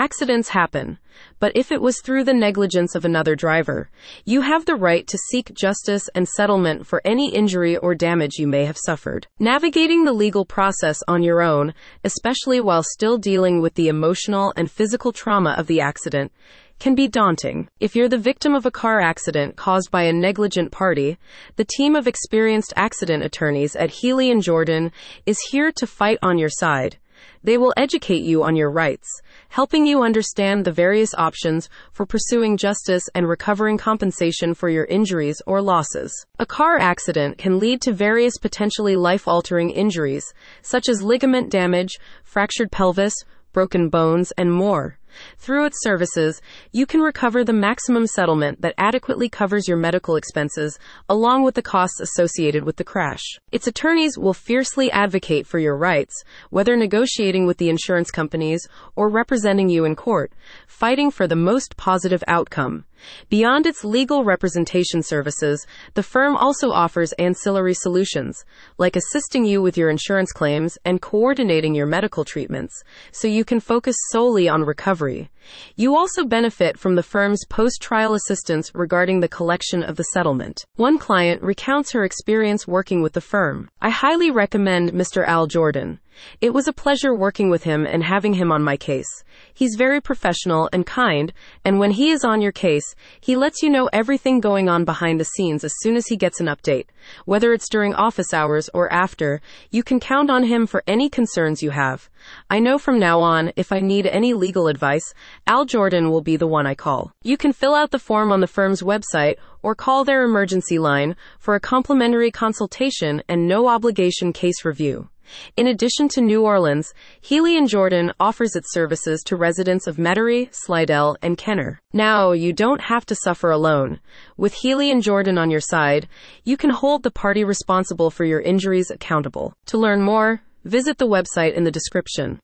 Accidents happen, but if it was through the negligence of another driver, you have the right to seek justice and settlement for any injury or damage you may have suffered. Navigating the legal process on your own, especially while still dealing with the emotional and physical trauma of the accident, can be daunting. If you're the victim of a car accident caused by a negligent party, the team of experienced accident attorneys at Healy and Jordan is here to fight on your side. They will educate you on your rights, helping you understand the various options for pursuing justice and recovering compensation for your injuries or losses. A car accident can lead to various potentially life altering injuries, such as ligament damage, fractured pelvis, broken bones, and more. Through its services, you can recover the maximum settlement that adequately covers your medical expenses, along with the costs associated with the crash. Its attorneys will fiercely advocate for your rights, whether negotiating with the insurance companies or representing you in court, fighting for the most positive outcome. Beyond its legal representation services, the firm also offers ancillary solutions, like assisting you with your insurance claims and coordinating your medical treatments, so you can focus solely on recovery. You also benefit from the firm's post trial assistance regarding the collection of the settlement. One client recounts her experience working with the firm. I highly recommend Mr. Al Jordan. It was a pleasure working with him and having him on my case. He's very professional and kind, and when he is on your case, he lets you know everything going on behind the scenes as soon as he gets an update. Whether it's during office hours or after, you can count on him for any concerns you have. I know from now on, if I need any legal advice, Al Jordan will be the one I call. You can fill out the form on the firm's website or call their emergency line for a complimentary consultation and no obligation case review. In addition to New Orleans, Healy and Jordan offers its services to residents of Metairie, Slidell, and Kenner. Now, you don't have to suffer alone. With Healy and Jordan on your side, you can hold the party responsible for your injuries accountable. To learn more, visit the website in the description.